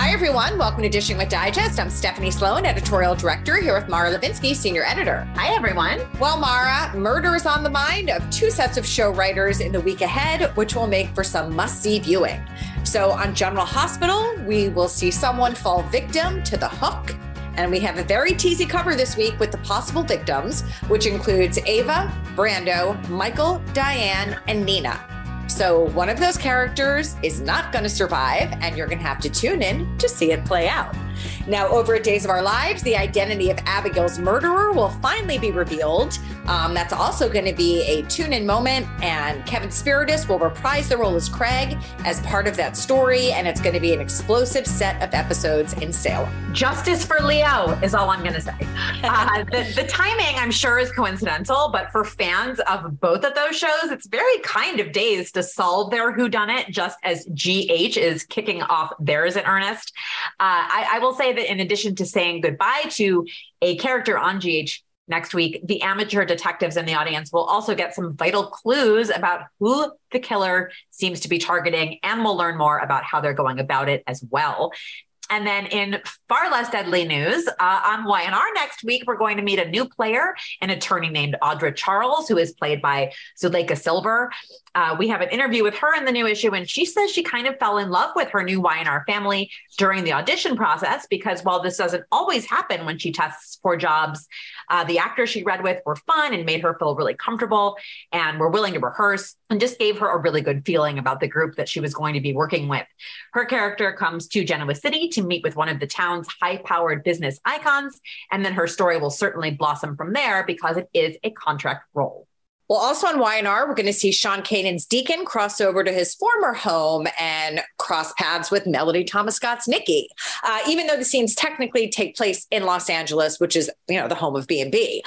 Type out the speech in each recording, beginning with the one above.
Hi, everyone. Welcome to Dishing with Digest. I'm Stephanie Sloan, editorial director, here with Mara Levinsky, senior editor. Hi, everyone. Well, Mara, murder is on the mind of two sets of show writers in the week ahead, which will make for some must see viewing. So, on General Hospital, we will see someone fall victim to the hook. And we have a very teasy cover this week with the possible victims, which includes Ava, Brando, Michael, Diane, and Nina. So one of those characters is not going to survive, and you're going to have to tune in to see it play out. Now, over at Days of Our Lives, the identity of Abigail's murderer will finally be revealed. Um, that's also going to be a tune in moment, and Kevin Spirtas will reprise the role as Craig as part of that story, and it's going to be an explosive set of episodes in Salem. Justice for Leo is all I'm going to say. Uh, the, the timing, I'm sure, is coincidental, but for fans of both of those shows, it's very kind of days to solve their whodunit just as GH is kicking off theirs in earnest. Uh, I, I will say that in addition to saying goodbye to a character on GH next week, the amateur detectives in the audience will also get some vital clues about who the killer seems to be targeting, and we'll learn more about how they're going about it as well. And then in far less deadly news, uh, on YNR next week, we're going to meet a new player, an attorney named Audra Charles, who is played by Zuleyka Silver. Uh, we have an interview with her in the new issue, and she says she kind of fell in love with her new YNR family during the audition process because while this doesn't always happen when she tests for jobs, uh, the actors she read with were fun and made her feel really comfortable and were willing to rehearse and just gave her a really good feeling about the group that she was going to be working with. Her character comes to Genoa City to meet with one of the town's high powered business icons, and then her story will certainly blossom from there because it is a contract role. Well, also on YNR, we're going to see Sean Kanan's Deacon cross over to his former home and cross paths with Melody Thomas Scott's Nikki. Uh, even though the scenes technically take place in Los Angeles, which is you know the home of B and B.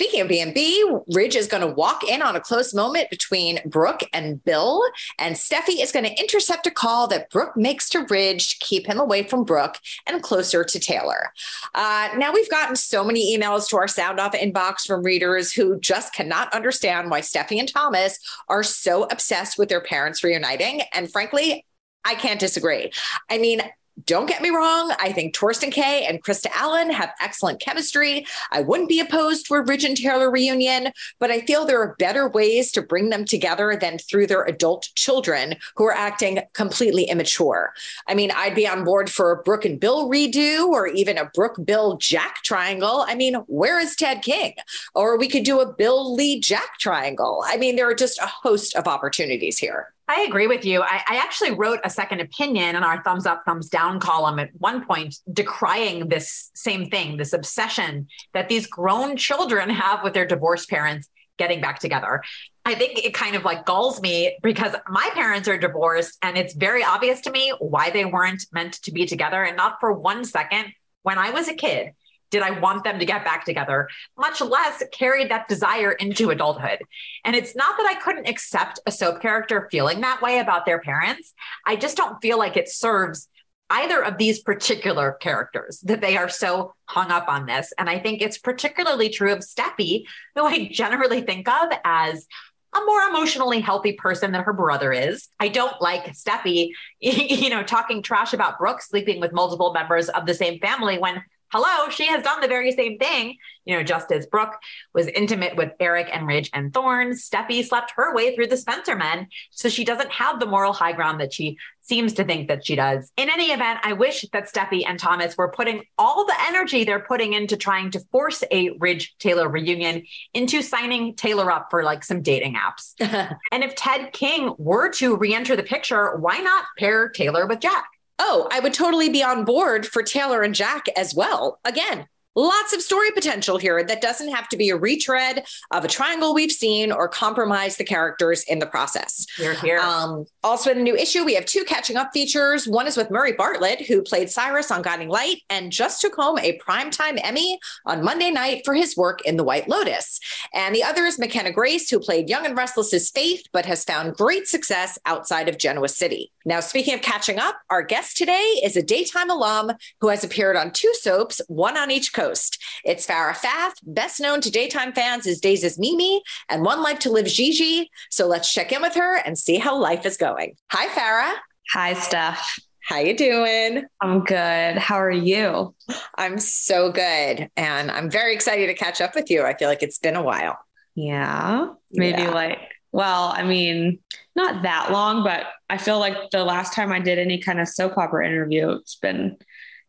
Speaking of B&B, Ridge is going to walk in on a close moment between Brooke and Bill, and Steffy is going to intercept a call that Brooke makes to Ridge to keep him away from Brooke and closer to Taylor. Uh, now we've gotten so many emails to our sound off inbox from readers who just cannot understand why Steffy and Thomas are so obsessed with their parents reuniting. And frankly, I can't disagree. I mean, don't get me wrong. I think Thorsten Kaye and Krista Allen have excellent chemistry. I wouldn't be opposed to a Ridge and Taylor reunion, but I feel there are better ways to bring them together than through their adult children who are acting completely immature. I mean, I'd be on board for a Brooke and Bill redo or even a Brooke Bill Jack triangle. I mean, where is Ted King? Or we could do a Bill Lee Jack triangle. I mean, there are just a host of opportunities here. I agree with you. I, I, actually wrote a second opinion in our thumbs up, thumbs down column at one point, decrying this same thing, this obsession that these grown children have with their divorced parents getting back together. I think it kind of like galls me because my parents are divorced and it's very obvious to me why they weren't meant to be together. And not for one second when I was a kid did I want them to get back together, much less carried that desire into adulthood. And it's not that I couldn't accept a soap character feeling that way about their parents. I just don't feel like it serves either of these particular characters that they are so hung up on this. And I think it's particularly true of Steffy, who I generally think of as a more emotionally healthy person than her brother is. I don't like Steffy, you know, talking trash about Brooke sleeping with multiple members of the same family when hello, she has done the very same thing. You know, just as Brooke was intimate with Eric and Ridge and Thorne, Steffy slept her way through the Spencer men. So she doesn't have the moral high ground that she seems to think that she does. In any event, I wish that Steffy and Thomas were putting all the energy they're putting into trying to force a Ridge Taylor reunion into signing Taylor up for like some dating apps. and if Ted King were to re enter the picture, why not pair Taylor with Jack? Oh, I would totally be on board for Taylor and Jack as well. Again, lots of story potential here that doesn't have to be a retread of a triangle we've seen or compromise the characters in the process. Here, here. Um, also, in a new issue, we have two catching up features. One is with Murray Bartlett, who played Cyrus on Guiding Light and just took home a primetime Emmy on Monday night for his work in The White Lotus. And the other is McKenna Grace, who played Young and Restless's Faith, but has found great success outside of Genoa City. Now, speaking of catching up, our guest today is a daytime alum who has appeared on two soaps, one on each coast. It's Farah Fath, best known to daytime fans as Days as Mimi and One Life to Live Gigi. So let's check in with her and see how life is going. Hi, Farah. Hi, Steph. How you doing? I'm good. How are you? I'm so good. And I'm very excited to catch up with you. I feel like it's been a while. Yeah. Maybe yeah. like well, I mean, not that long, but I feel like the last time I did any kind of soap opera interview, it's been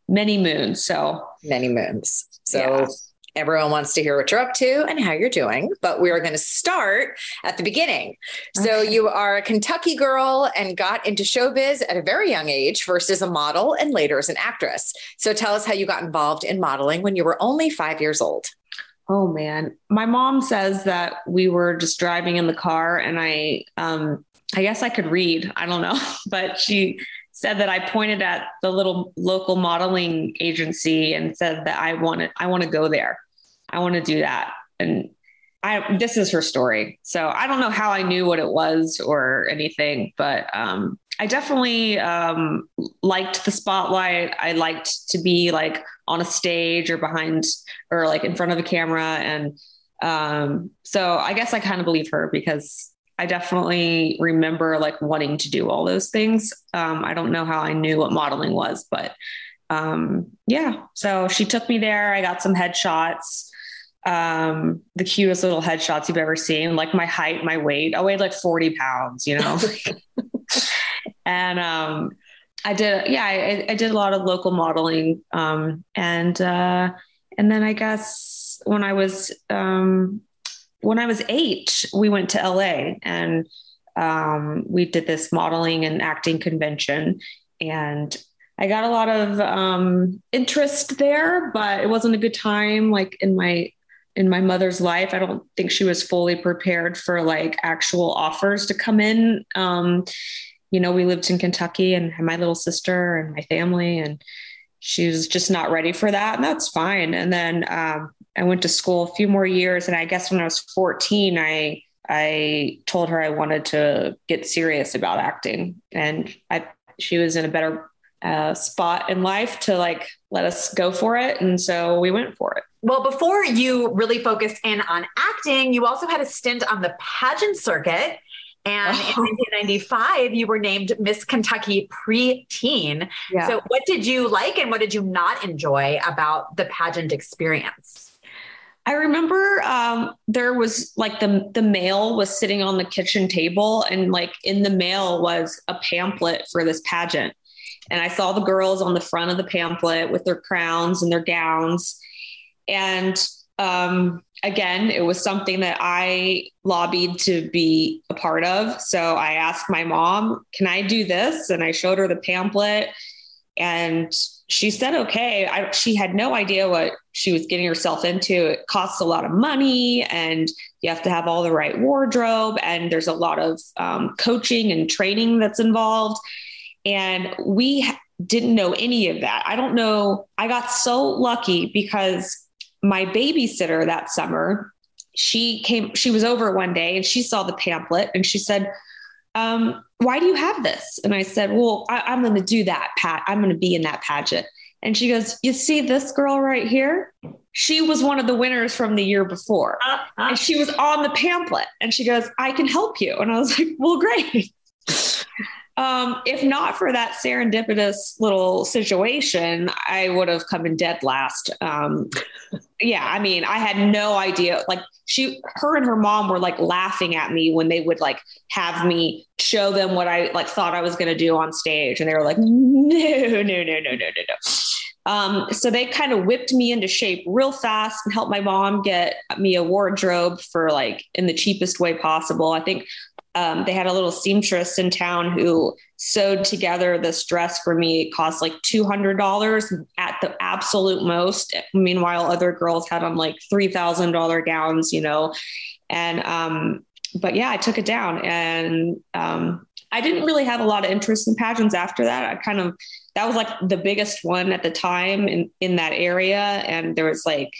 many moons. So many moons. So yeah. everyone wants to hear what you're up to and how you're doing. But we are going to start at the beginning. Okay. So you are a Kentucky girl and got into showbiz at a very young age, first as a model and later as an actress. So tell us how you got involved in modeling when you were only five years old. Oh man, my mom says that we were just driving in the car, and I, um, I guess I could read. I don't know, but she said that I pointed at the little local modeling agency and said that I want wanted, I want to go there. I want to do that. And I, this is her story. So I don't know how I knew what it was or anything, but um, I definitely um, liked the spotlight. I liked to be like on a stage or behind or like in front of a camera. And um, so I guess I kind of believe her because I definitely remember like wanting to do all those things. Um, I don't know how I knew what modeling was, but um, yeah. So she took me there. I got some headshots um the cutest little headshots you've ever seen like my height my weight i weighed like 40 pounds you know and um, I did, yeah, I, I, did a lot of local modeling, um, and uh, and then I guess when I was um, when I was eight, we went to LA and um, we did this modeling and acting convention, and I got a lot of um, interest there, but it wasn't a good time, like in my in my mother's life. I don't think she was fully prepared for like actual offers to come in. Um, you know, we lived in Kentucky and my little sister and my family, and she was just not ready for that. And that's fine. And then um, I went to school a few more years. And I guess when I was 14, I, I told her I wanted to get serious about acting. And I, she was in a better uh, spot in life to like let us go for it. And so we went for it. Well, before you really focused in on acting, you also had a stint on the pageant circuit. And oh. in 1995, you were named Miss Kentucky preteen. Yeah. So, what did you like and what did you not enjoy about the pageant experience? I remember um, there was like the the mail was sitting on the kitchen table, and like in the mail was a pamphlet for this pageant. And I saw the girls on the front of the pamphlet with their crowns and their gowns. And um, again, it was something that I lobbied to be a part of. So I asked my mom, Can I do this? And I showed her the pamphlet. And she said, Okay. I, she had no idea what she was getting herself into. It costs a lot of money, and you have to have all the right wardrobe, and there's a lot of um, coaching and training that's involved. And we didn't know any of that. I don't know. I got so lucky because my babysitter that summer, she came, she was over one day and she saw the pamphlet and she said, um, why do you have this? And I said, well, I, am going to do that, Pat. I'm going to be in that pageant. And she goes, you see this girl right here? She was one of the winners from the year before. Uh-huh. And she was on the pamphlet. And she goes, I can help you. And I was like, well, great. Um, if not for that serendipitous little situation, I would have come in dead last. Um, yeah, I mean, I had no idea. Like she, her and her mom were like laughing at me when they would like have me show them what I like thought I was going to do on stage, and they were like, "No, no, no, no, no, no, no." Um, so they kind of whipped me into shape real fast and helped my mom get me a wardrobe for like in the cheapest way possible. I think um, they had a little seamstress in town who sewed together this dress for me. It cost like $200 at the absolute most. Meanwhile, other girls had on like $3,000 gowns, you know. And, um, but yeah, I took it down and um, I didn't really have a lot of interest in pageants after that. I kind of, that was like the biggest one at the time in, in that area. And there was like,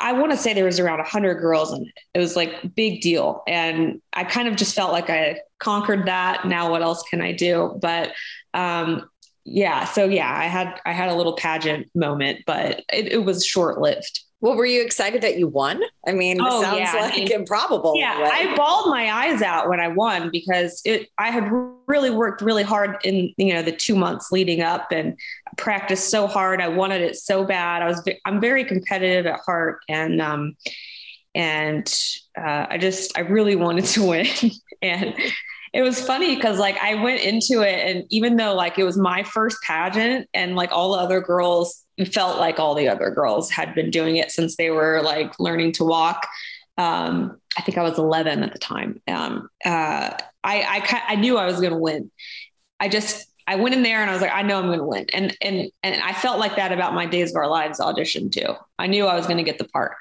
I want to say there was around 100 girls and it was like big deal. And I kind of just felt like I conquered that. Now what else can I do? But um, yeah, so yeah, I had I had a little pageant moment, but it, it was short lived. Well, were you excited that you won? I mean, oh, sounds yeah. like I mean, improbable. Yeah, I bawled my eyes out when I won because it. I had really worked really hard in you know the two months leading up and practiced so hard. I wanted it so bad. I was. I'm very competitive at heart, and um, and uh, I just I really wanted to win, and it was funny because like I went into it and even though like it was my first pageant and like all the other girls felt like all the other girls had been doing it since they were like learning to walk. Um, I think I was 11 at the time. Um, uh, I, I, I knew I was going to win. I just, I went in there and I was like, I know I'm going to win. And, and, and I felt like that about my Days of Our Lives audition too. I knew I was going to get the part.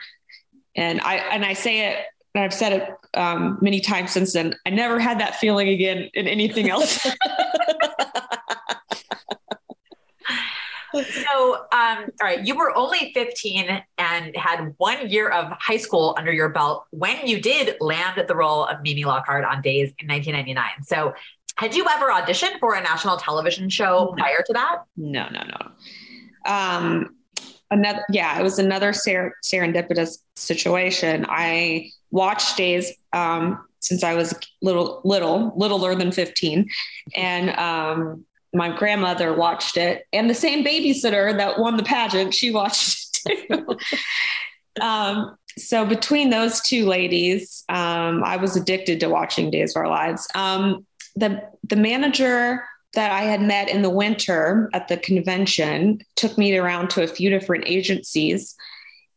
And I, and I say it and I've said it um, many times since then. I never had that feeling again in anything else. so, um, all right, you were only 15 and had one year of high school under your belt when you did land the role of Mimi Lockhart on Days in 1999. So, had you ever auditioned for a national television show no. prior to that? No, no, no. Um, another, yeah, it was another ser- serendipitous situation. I watched Days um, since I was little, little, littler than 15. And um, my grandmother watched it. And the same babysitter that won the pageant, she watched it too. um, so between those two ladies, um, I was addicted to watching Days of Our Lives. Um, the, the manager that I had met in the winter at the convention took me around to a few different agencies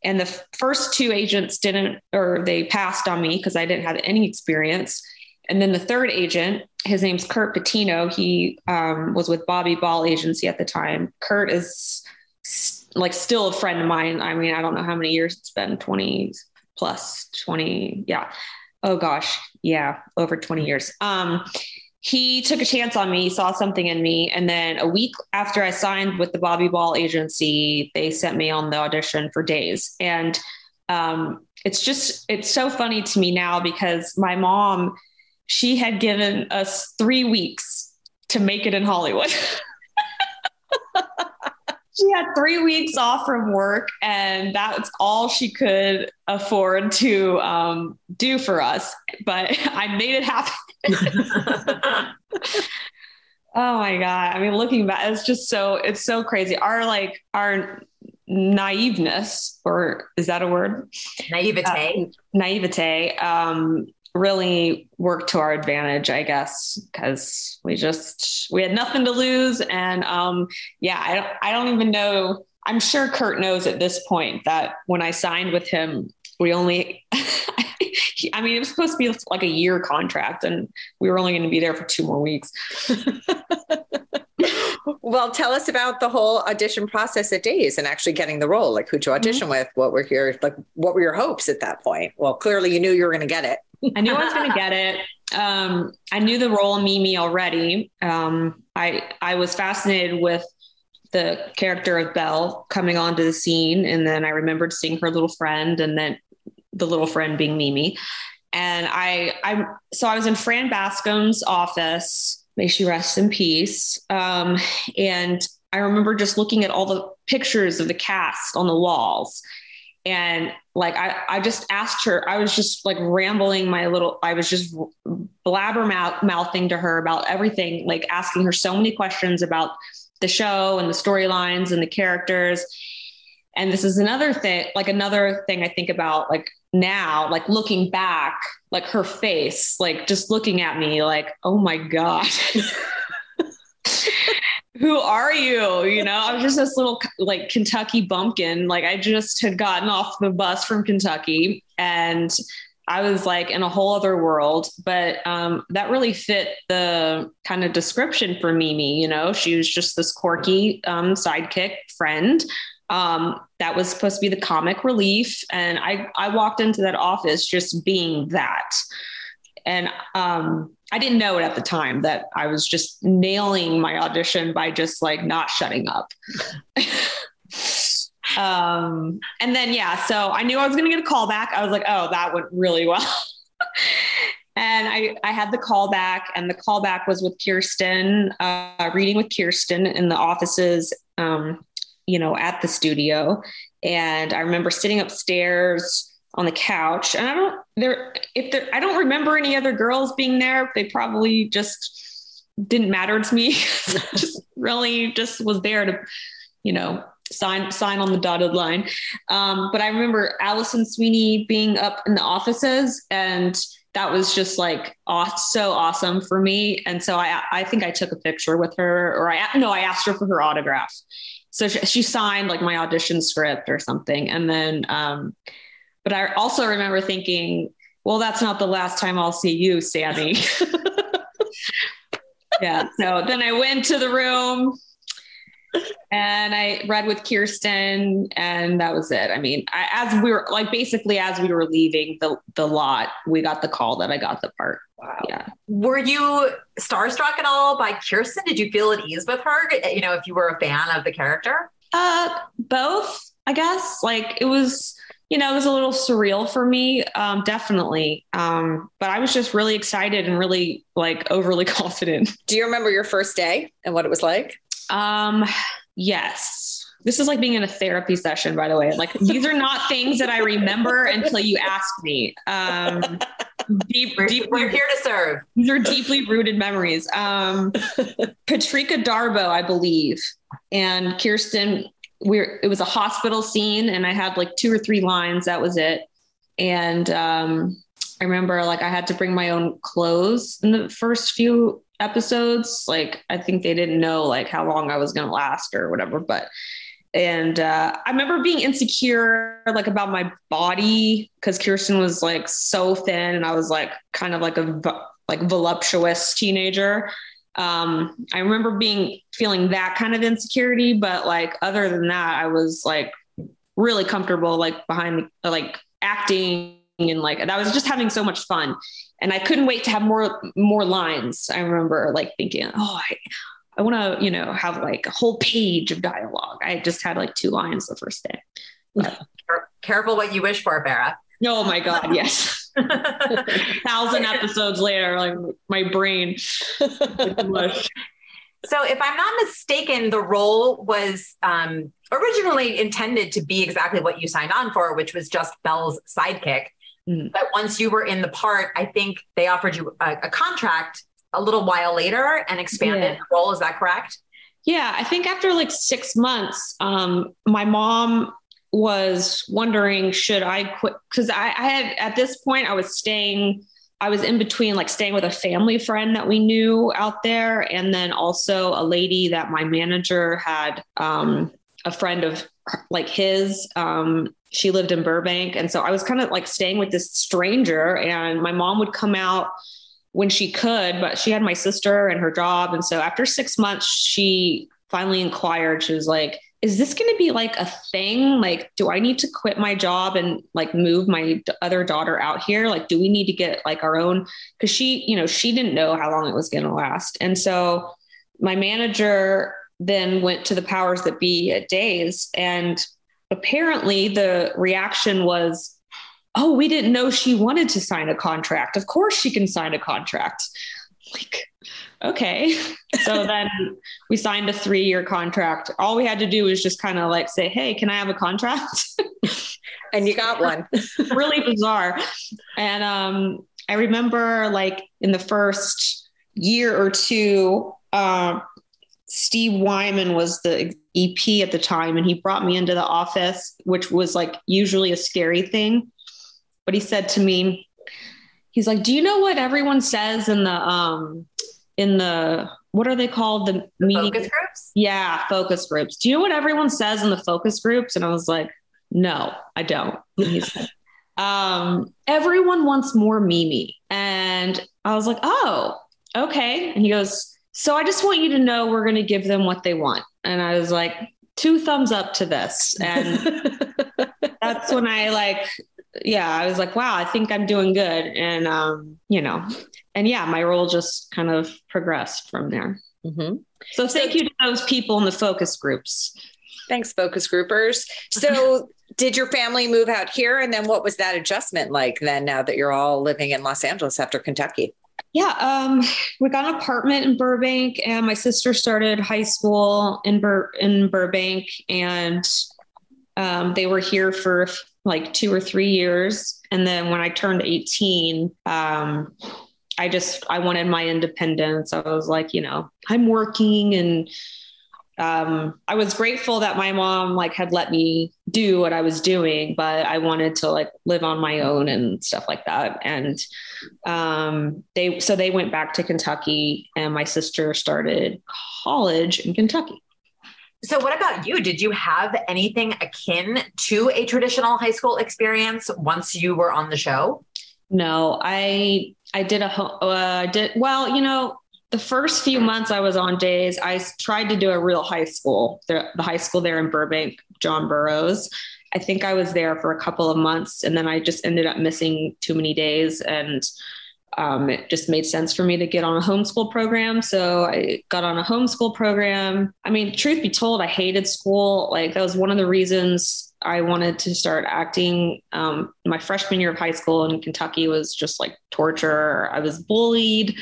and the first two agents didn't, or they passed on me because I didn't have any experience. And then the third agent, his name's Kurt Patino. He um, was with Bobby Ball Agency at the time. Kurt is like still a friend of mine. I mean, I don't know how many years it's been 20 plus 20. Yeah. Oh gosh. Yeah. Over 20 years. Um, he took a chance on me, saw something in me. And then a week after I signed with the Bobby Ball agency, they sent me on the audition for days. And um, it's just, it's so funny to me now because my mom, she had given us three weeks to make it in Hollywood. she had three weeks off from work and that's all she could afford to um, do for us but i made it happen. Oh my god. I mean looking back it's just so it's so crazy. Our like our naiveness or is that a word? Naivete. Uh, naivete um really worked to our advantage, I guess, because we just we had nothing to lose. And um, yeah, I don't I don't even know. I'm sure Kurt knows at this point that when I signed with him, we only I mean, it was supposed to be like a year contract, and we were only going to be there for two more weeks. well, tell us about the whole audition process at Days and actually getting the role. Like, who'd you audition mm-hmm. with? What were your like? What were your hopes at that point? Well, clearly, you knew you were going to get it. I knew I was going to get it. Um, I knew the role of Mimi already. Um, I I was fascinated with the character of Belle coming onto the scene, and then I remembered seeing her little friend, and then the little friend being Mimi. and I, I, so I was in Fran Bascom's office. May she rest in peace. Um, and I remember just looking at all the pictures of the cast on the walls. And like, I, I just asked her, I was just like rambling my little, I was just blabber mouthing to her about everything, like asking her so many questions about the show and the storylines and the characters. And this is another thing, like another thing I think about, like now, like looking back, like her face, like just looking at me, like, oh my God. Who are you? You know, I'm just this little like Kentucky bumpkin. Like I just had gotten off the bus from Kentucky and I was like in a whole other world, but um, that really fit the kind of description for Mimi. You know, she was just this quirky um, sidekick friend um, that was supposed to be the comic relief. And I, I walked into that office just being that. And um, I didn't know it at the time that I was just nailing my audition by just like not shutting up. um, and then, yeah, so I knew I was going to get a call back. I was like, oh, that went really well. and I, I had the call back and the call back was with Kirsten, uh, reading with Kirsten in the offices um, you know, at the studio. And I remember sitting upstairs on the couch and I don't there if there I don't remember any other girls being there. They probably just didn't matter to me. just really just was there to, you know, sign sign on the dotted line. Um, but I remember Alison Sweeney being up in the offices and that was just like aw- so awesome for me. And so I, I think I took a picture with her or I, no, I asked her for her autograph so she, she, signed like my audition script or something and then um but i also remember thinking well that's not the last time i'll see you sammy yeah so then i went to the room and I read with Kirsten, and that was it. I mean, I, as we were like basically as we were leaving the the lot, we got the call that I got the part. Wow. Yeah. Were you starstruck at all by Kirsten? Did you feel at ease with her? You know, if you were a fan of the character? Uh, both, I guess. Like it was, you know, it was a little surreal for me, um, definitely. Um, but I was just really excited and really like overly confident. Do you remember your first day and what it was like? Um, yes. This is like being in a therapy session, by the way. Like these are not things that I remember until you ask me. Um, deep, we're, deep, we're here to serve. These are deeply rooted memories. Um, Patrika Darbo, I believe, and Kirsten. We're it was a hospital scene, and I had like two or three lines. That was it. And um, I remember like I had to bring my own clothes in the first few episodes. Like I think they didn't know like how long I was going to last or whatever, but and uh, I remember being insecure like about my body because Kirsten was like so thin and I was like kind of like a like voluptuous teenager. Um, I remember being feeling that kind of insecurity, but like other than that, I was like really comfortable like behind the, like acting and like I was just having so much fun and I couldn't wait to have more more lines. I remember like thinking, oh, I, I want to, you know, have like a whole page of dialogue. I just had like two lines the first day. But, Careful what you wish for, Vera. Oh my God, yes. Thousand episodes later, like my brain. so, if I'm not mistaken, the role was um, originally intended to be exactly what you signed on for, which was just Belle's sidekick. Mm. But once you were in the part, I think they offered you a, a contract a little while later and expanded yeah. the role. Is that correct? Yeah, I think after like six months, um, my mom was wondering should I quit because I, I had at this point I was staying I was in between like staying with a family friend that we knew out there and then also a lady that my manager had um, a friend of like his um, she lived in Burbank and so I was kind of like staying with this stranger and my mom would come out when she could, but she had my sister and her job. And so after six months, she finally inquired. She was like, is this going to be like a thing? Like, do I need to quit my job and like move my other daughter out here? Like, do we need to get like our own? Cause she, you know, she didn't know how long it was going to last. And so my manager then went to the powers that be at Days. And apparently the reaction was, oh, we didn't know she wanted to sign a contract. Of course she can sign a contract. Like, okay. So then we signed a three year contract. All we had to do was just kind of like say, hey, can I have a contract? and you got one. really bizarre. And um, I remember like in the first year or two, uh, Steve Wyman was the EP at the time, and he brought me into the office, which was like usually a scary thing. But he said to me, he's like, "Do you know what everyone says in the um in the what are they called the, the meeting focus groups? Yeah, focus groups. Do you know what everyone says in the focus groups?" And I was like, "No, I don't." And he's like, um, everyone wants more Mimi. And I was like, oh, okay. And he goes, so I just want you to know we're going to give them what they want. And I was like, two thumbs up to this. And that's when I like, yeah, I was like, wow, I think I'm doing good. And, um, you know, and yeah, my role just kind of progressed from there. Mm-hmm. So thank so, you to those people in the focus groups. Thanks, focus groupers. So did your family move out here? And then what was that adjustment like then now that you're all living in Los Angeles after Kentucky? Yeah, um, we got an apartment in Burbank, and my sister started high school in Bur- in Burbank, and um, they were here for like two or three years. And then when I turned 18, um, I just I wanted my independence. I was like, you know, I'm working and um, I was grateful that my mom like had let me do what I was doing, but I wanted to like live on my own and stuff like that. And um, they so they went back to Kentucky, and my sister started college in Kentucky. So, what about you? Did you have anything akin to a traditional high school experience once you were on the show? No, I I did a uh, did well. You know, the first few months I was on days, I tried to do a real high school, the, the high school there in Burbank, John Burroughs. I think I was there for a couple of months and then I just ended up missing too many days. And um, it just made sense for me to get on a homeschool program. So I got on a homeschool program. I mean, truth be told, I hated school. Like, that was one of the reasons I wanted to start acting. Um, my freshman year of high school in Kentucky was just like torture. I was bullied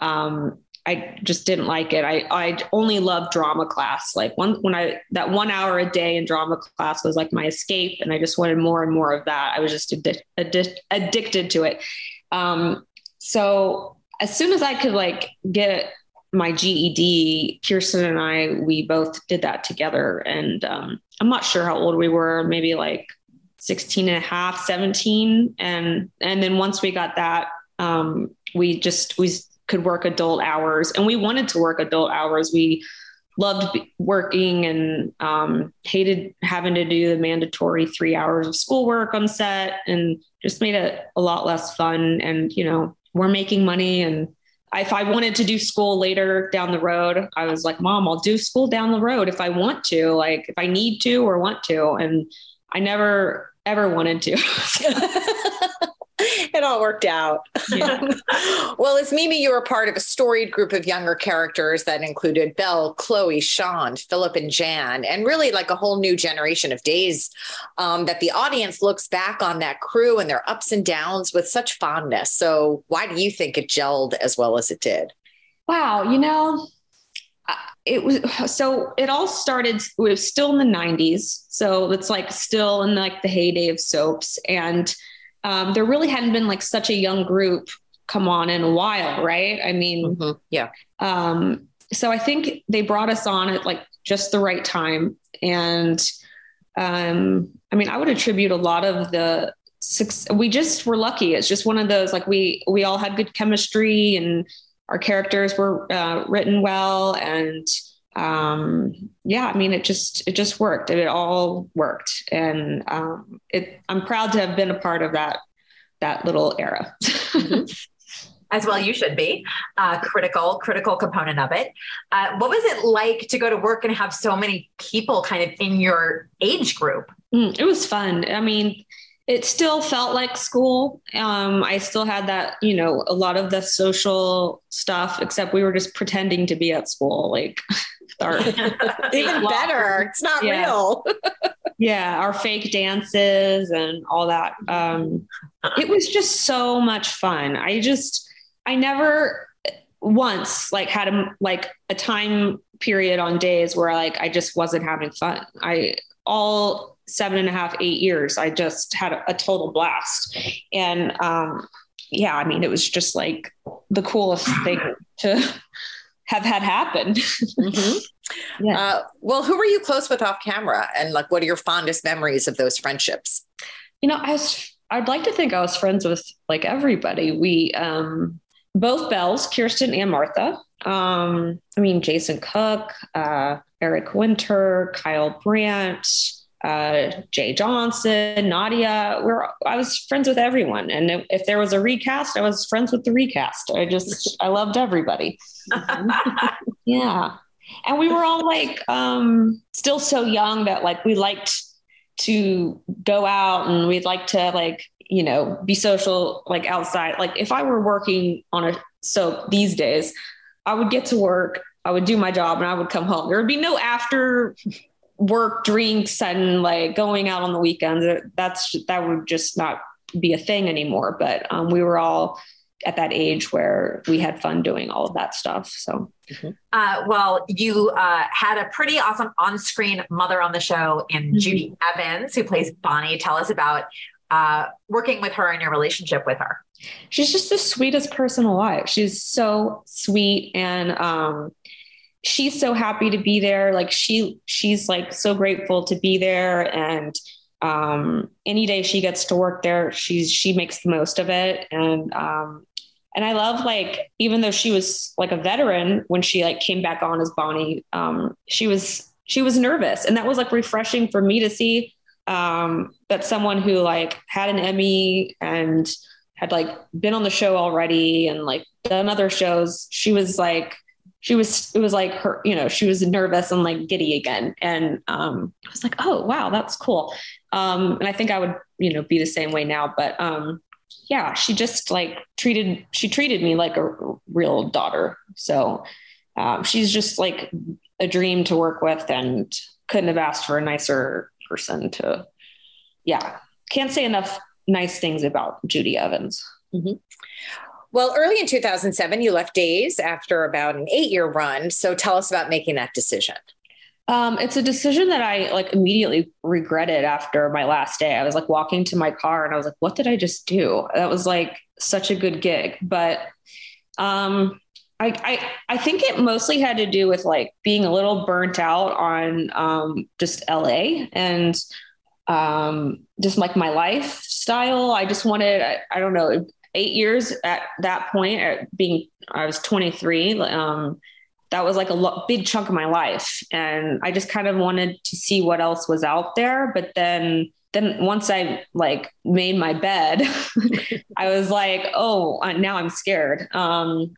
um, I just didn't like it. I I only loved drama class. Like one when I that one hour a day in drama class was like my escape, and I just wanted more and more of that. I was just addi- addi- addicted to it. Um, so as soon as I could like get my GED, Kirsten and I we both did that together, and um, I'm not sure how old we were, maybe like 16 and a half, 17, and and then once we got that, um, we just we could work adult hours. And we wanted to work adult hours. We loved working and um, hated having to do the mandatory three hours of schoolwork on set and just made it a lot less fun. And you know we're making money. And if i wanted to do school later down the road i was like mom i'll do school down the road if i want to like if i need to or want to. And i never ever wanted to it all worked out. Yeah. well, as Mimi, you were part of a storied group of younger characters that included Belle, Chloe, Sean, Philip, and Jan, and really like a whole new generation of days um, that the audience looks back on that crew and their ups and downs with such fondness. So, why do you think it gelled as well as it did? Wow, you know, it was so it all started it was still in the 90s so it's like still in like the heyday of soaps and um, there really hadn't been like such a young group come on in a while, right? I mean, mm-hmm. yeah. Um, so I think they brought us on at like just the right time. And um, I mean, I would attribute a lot of the we just were lucky. It's just one of those like we we all had good chemistry and our characters were uh, written well and um, yeah, I mean, it just it just worked. And it all worked, and um, it. I'm proud to have been a part of that that little era. mm-hmm. As well, you should be uh, critical, critical component of it. Uh, what was it like to go to work and have so many people kind of in your age group? Mm, it was fun. I mean, it still felt like school. Um, I still had that, you know, a lot of the social stuff, except we were just pretending to be at school. Like, Even better. It's not yeah. real. yeah, our fake dances and all that. Um, it was just so much fun. I just, I never once like had a like a time period on days where like I just wasn't having fun. I all seven and a half, eight years, I just had a, a total blast. And um, yeah, I mean, it was just like the coolest thing to have had happen. mm-hmm. Yeah. Uh, well, who were you close with off camera, and like, what are your fondest memories of those friendships? You know, I was. I'd like to think I was friends with like everybody. We um, both Bells, Kirsten and Martha. Um, I mean, Jason Cook, uh, Eric Winter, Kyle Brandt, uh, Jay Johnson, Nadia. We're I was friends with everyone, and if, if, there was a recast, I was friends with the recast. I just I loved everybody. yeah, and we were all like um, still so young that like we liked to go out and we'd like to like you know be social like outside. Like if I were working on a soap these days, I would get to work. I would do my job and I would come home. There would be no after work drinks and like going out on the weekends that's that would just not be a thing anymore. But um, we were all at that age where we had fun doing all of that stuff so. Mm-hmm. uh, well you uh, had a pretty awesome on-screen mother on the show in mm-hmm. judi evans who plays bonnie. Tell us about uh, working with her and your relationship with her. She's just the sweetest person alive. She's so sweet and um, she's so happy to be there. Like she she's like so grateful to be there and um any day she gets to work there, she's she makes the most of it. And um and I love like even though she was like a veteran when she like came back on as Bonnie, um, she was she was nervous. And that was like refreshing for me to see um that someone who like had an Emmy and had like been on the show already and like done other shows, she was like she was it was like her you know she was nervous and like giddy again. And um i was like oh wow that's cool. Um and i think i would you know be the same way now. But um yeah she just like treated she treated me like a real daughter. So um, she's just like a dream to work with and couldn't have asked for a nicer person to yeah can't say enough nice things about judi evans. Mm-hmm. Well, early in 2007, you left Days after about an eight year run. So tell us about making that decision. Um, it's a decision that I like immediately regretted after my last day. I was like walking to my car and I was like, what did I just do? That was like such a good gig. But um, I, I, I think it mostly had to do with like being a little burnt out on um, just LA and um, just like my lifestyle. I just wanted, I, I don't know, eight years at that point at being i was 23 um, that was like a lo- big chunk of my life. And i just kind of wanted to see what else was out there. But then then once i like made my bed i was like oh uh, now i'm scared. Um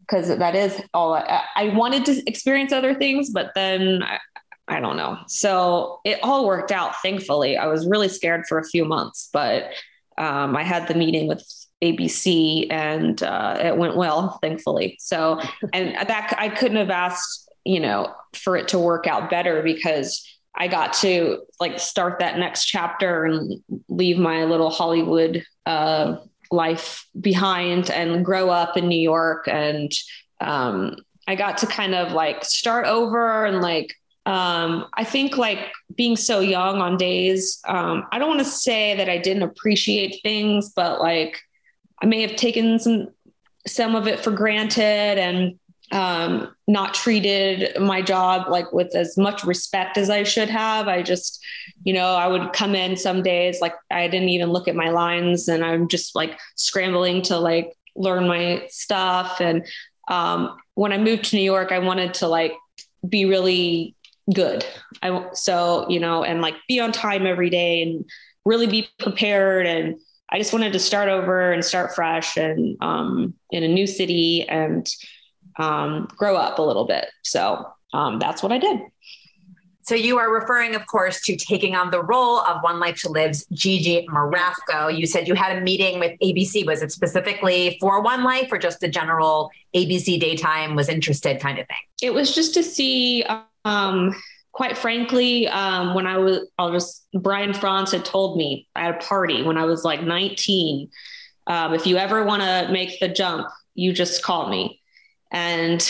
because that is all I, I, wanted to experience other things but then I, I don't know. So it all worked out thankfully. I was really scared for a few months but um, I had the meeting with ABC and uh, it went well, thankfully. So, and that I couldn't have asked, you know, for it to work out better because I got to like start that next chapter and leave my little Hollywood uh, life behind and grow up in New York. And um, I got to kind of like start over and like um, I think like being so young on days, um, I don't want to say that I didn't appreciate things, but like I may have taken some some of it for granted and um, not treated my job like with as much respect as I should have. I just, you know, I would come in some days like I didn't even look at my lines and I'm just like scrambling to like learn my stuff. And um, when I moved to New York, I wanted to like be really good. I so you know, and like be on time every day and really be prepared. And I just wanted to start over and start fresh and um, in a new city and um, grow up a little bit. So um, that's what I did. So you are referring, of course, to taking on the role of One Life to Live's Gigi Morasco. You said you had a meeting with ABC. Was it specifically for One Life or just the general ABC daytime was interested kind of thing? It was just to see um, quite frankly, um, when I was, I'll just, Brian Frons had told me at a party when I was like 19, um, if you ever want to make the jump, you just call me. And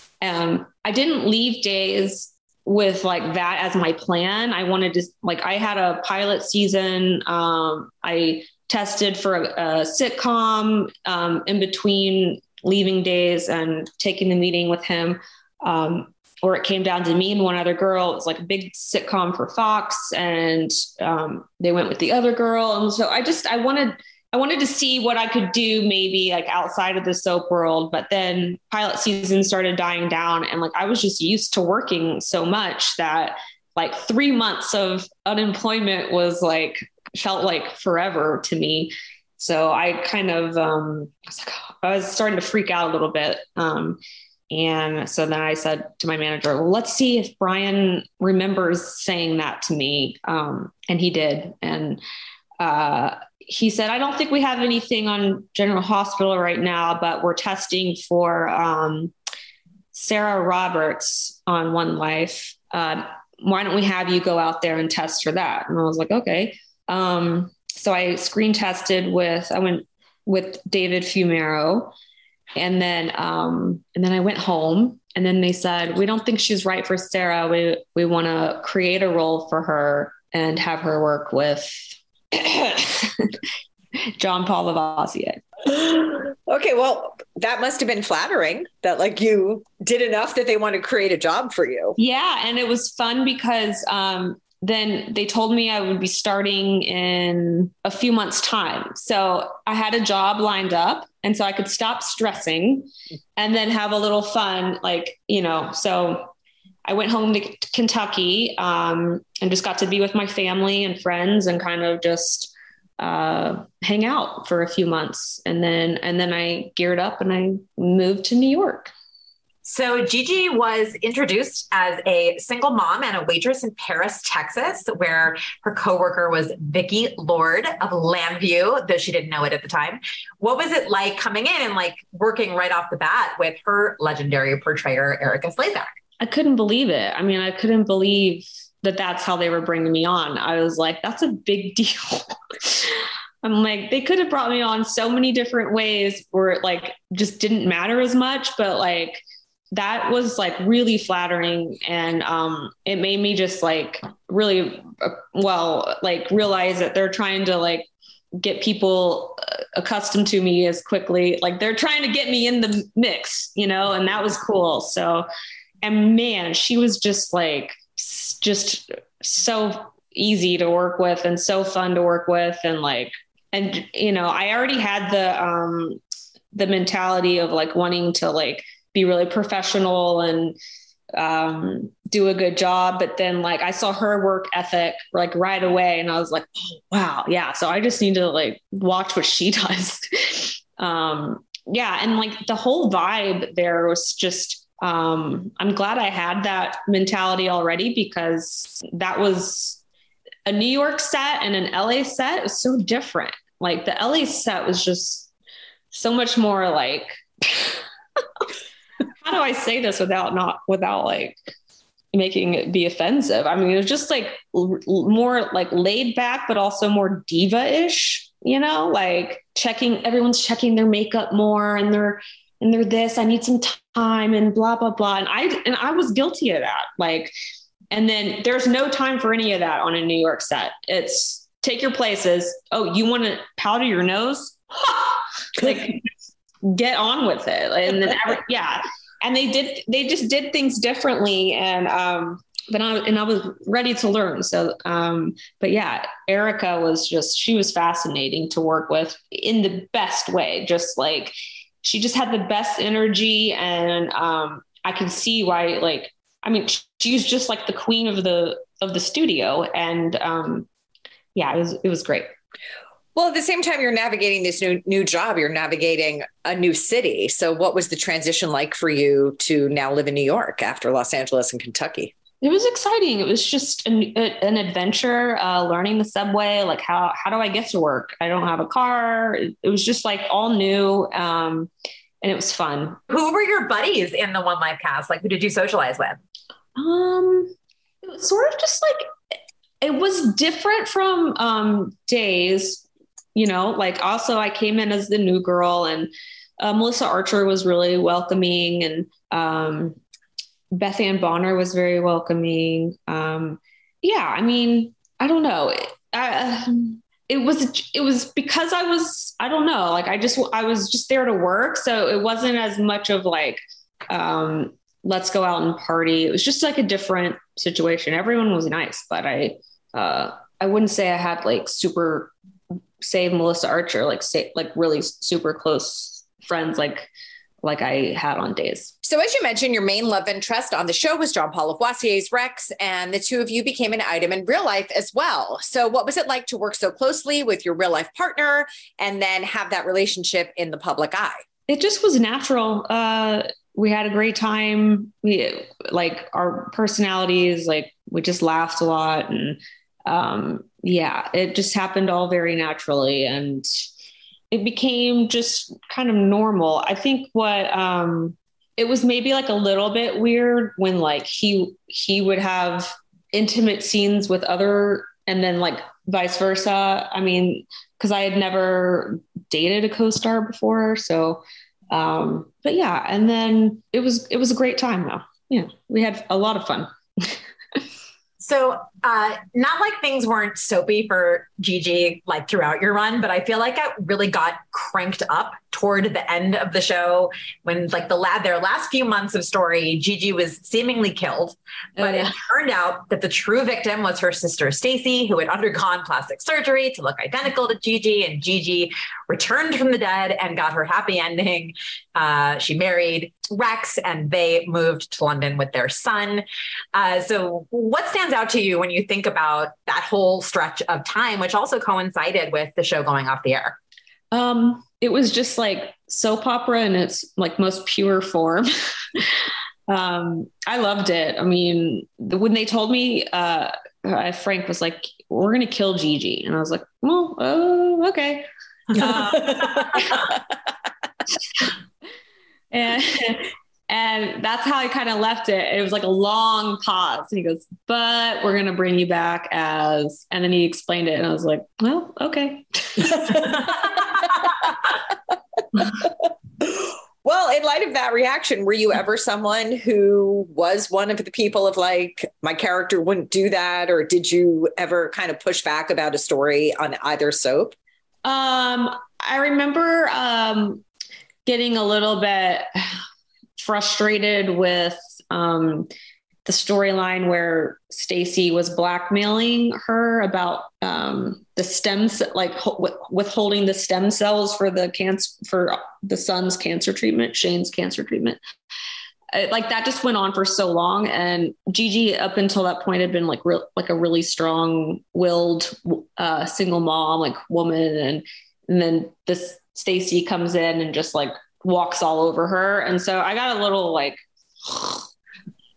um, I didn't leave days with like that as my plan. I wanted to, like, I had a pilot season. Um, I tested for a, a sitcom um, in between leaving days and taking the meeting with him. Um, or it came down to me and one other girl. It was like a big sitcom for Fox, and um, they went with the other girl. And so I just I wanted I wanted to see what I could do maybe like outside of the soap world. But then pilot season started dying down, and like I was just used to working so much that like three months of unemployment was like felt like forever to me. So I kind of um, I was starting to freak out a little bit. Um, and so then I said to my manager, well, let's see if Brian remembers saying that to me. Um, and he did. And uh, he said, I don't think we have anything on General Hospital right now, but we're testing for um, Sarah Roberts on One Life. Uh, why don't we have you go out there and test for that? And I was like, okay. Um, so I screen tested with, I went with David Fumero and then um, and then I went home and then they said, we don't think she's right for Sarah. We we want to create a role for her and have her work with John Paul Lavoisier. Okay, well, that must have been flattering that like you did enough that they want to create a job for you. Yeah, and it was fun because um, then they told me I would be starting in a few months' time. So I had a job lined up. And so I could stop stressing and then have a little fun. Like, you know, so I went home to Kentucky um, and just got to be with my family and friends and kind of just uh, hang out for a few months. And then, and then I geared up and I moved to New York. So Gigi was introduced as a single mom and a waitress in Paris, Texas, where her coworker was Vicki Lord of Llanview, though she didn't know it at the time. What was it like coming in and like working right off the bat with her legendary portrayer, Erika Slezak? I couldn't believe it. I mean, I couldn't believe that that's how they were bringing me on. I was like, that's a big deal. I'm like, they could have brought me on so many different ways where it like just didn't matter as much, but like that was like really flattering and um it made me just like really uh, well like realize that they're trying to like get people uh, accustomed to me as quickly. Like they're trying to get me in the mix you know and that was cool. So and man she was just like just so easy to work with and so fun to work with and like and you know i already had the um the mentality of like wanting to like be really professional and um, do a good job. But then like I saw her work ethic like right away and I was like, oh, wow, yeah. So I just need to like watch what she does. um, yeah. And like the whole vibe there was just, um, I'm glad I had that mentality already because that was a New York set and an LA set It was so different. Like the LA set was just so much more like how do I say this without not without like making it be offensive? I mean, it was just like l- more like laid back, but also more diva ish. You know, like checking everyone's checking their makeup more and they're and they're this. I need some time and blah blah blah. And I and I was guilty of that. Like, and then there's no time for any of that on a New York set. It's take your places. Oh, you want to powder your nose? like get on with it. And then every, yeah, and they did they just did things differently and um but I and I was ready to learn. So um but yeah, Erika was just she was fascinating to work with in the best way. Just like she just had the best energy and um I can see why like I mean she's just like the queen of the of the studio and um yeah, it was it was great. Well, at the same time, you're navigating this new new job. You're navigating a new city. So, what was the transition like for you to now live in New York after Los Angeles and Kentucky? It was exciting. It was just an, an adventure, uh, learning the subway. Like how how do I get to work? I don't have a car. It was just like all new, um, and it was fun. Who were your buddies in the One Life cast? Like, who did you socialize with? Um, it It was sort of just like it was different from um, days, you know, like also I came in as the new girl and uh, Melissa Archer was really welcoming and um, Beth Ann Bonner was very welcoming. Um, yeah, I mean, I don't know. I, it was it was because I was I don't know like I just I was just there to work so it wasn't as much of like um let's go out and party it was just like a different situation everyone was nice but I uh I wouldn't say I had like super say Melissa Archer like say like really super close friends like like I had on days. So, as you mentioned, your main love interest on the show was John Paul Lavoisier's Rex, and the two of you became an item in real life as well. So, what was it like to work so closely with your real life partner and then have that relationship in the public eye? It just was natural. Uh, we had a great time. We like our personalities, like we just laughed a lot, and um, yeah, it just happened all very naturally and it became just kind of normal. I think what um it was maybe like a little bit weird when like he he would have intimate scenes with other and then like vice versa. I mean, because I had never dated a co-star before. So um but yeah, and then it was it was a great time though. Yeah, we had a lot of fun. So, uh, not like things weren't soapy for Gigi like throughout your run, but I feel like it really got cranked up toward the end of the show when like the lad their last few months of story, Gigi was seemingly killed, but oh, yeah. it turned out that the true victim was her sister Stacy, who had undergone plastic surgery to look identical to Gigi, and Gigi returned from the dead and got her happy ending. Uh, she married Rex, and they moved to London with their son. Uh, so, what stands out to you when you think about that whole stretch of time, which also coincided with the show going off the air? Um, it was just like soap opera in its like most pure form. um, I loved it. I mean, when they told me, uh, uh, Frank was like, "We're gonna kill Gigi," and I was like, "Well, uh, okay." Uh, and and that's how I kind of left it. It was like a long pause. And he goes, but we're going to bring you back as, and then he explained it. And I was like, well, okay. well, in light of that reaction, were you ever someone who was one of the people of like, my character wouldn't do that? Or did you ever kind of push back about a story on either soap? Um, I remember um, getting a little bit frustrated with um, the storyline where Stacy was blackmailing her about um, the stem like ho- withholding the stem cells for the cancer for the son's cancer treatment, Shane's cancer treatment. It, like that just went on for so long, and Gigi up until that point had been like real, like a really strong-willed uh, single mom, like woman, and and then this Stacy comes in and just like walks all over her. And so I got a little like,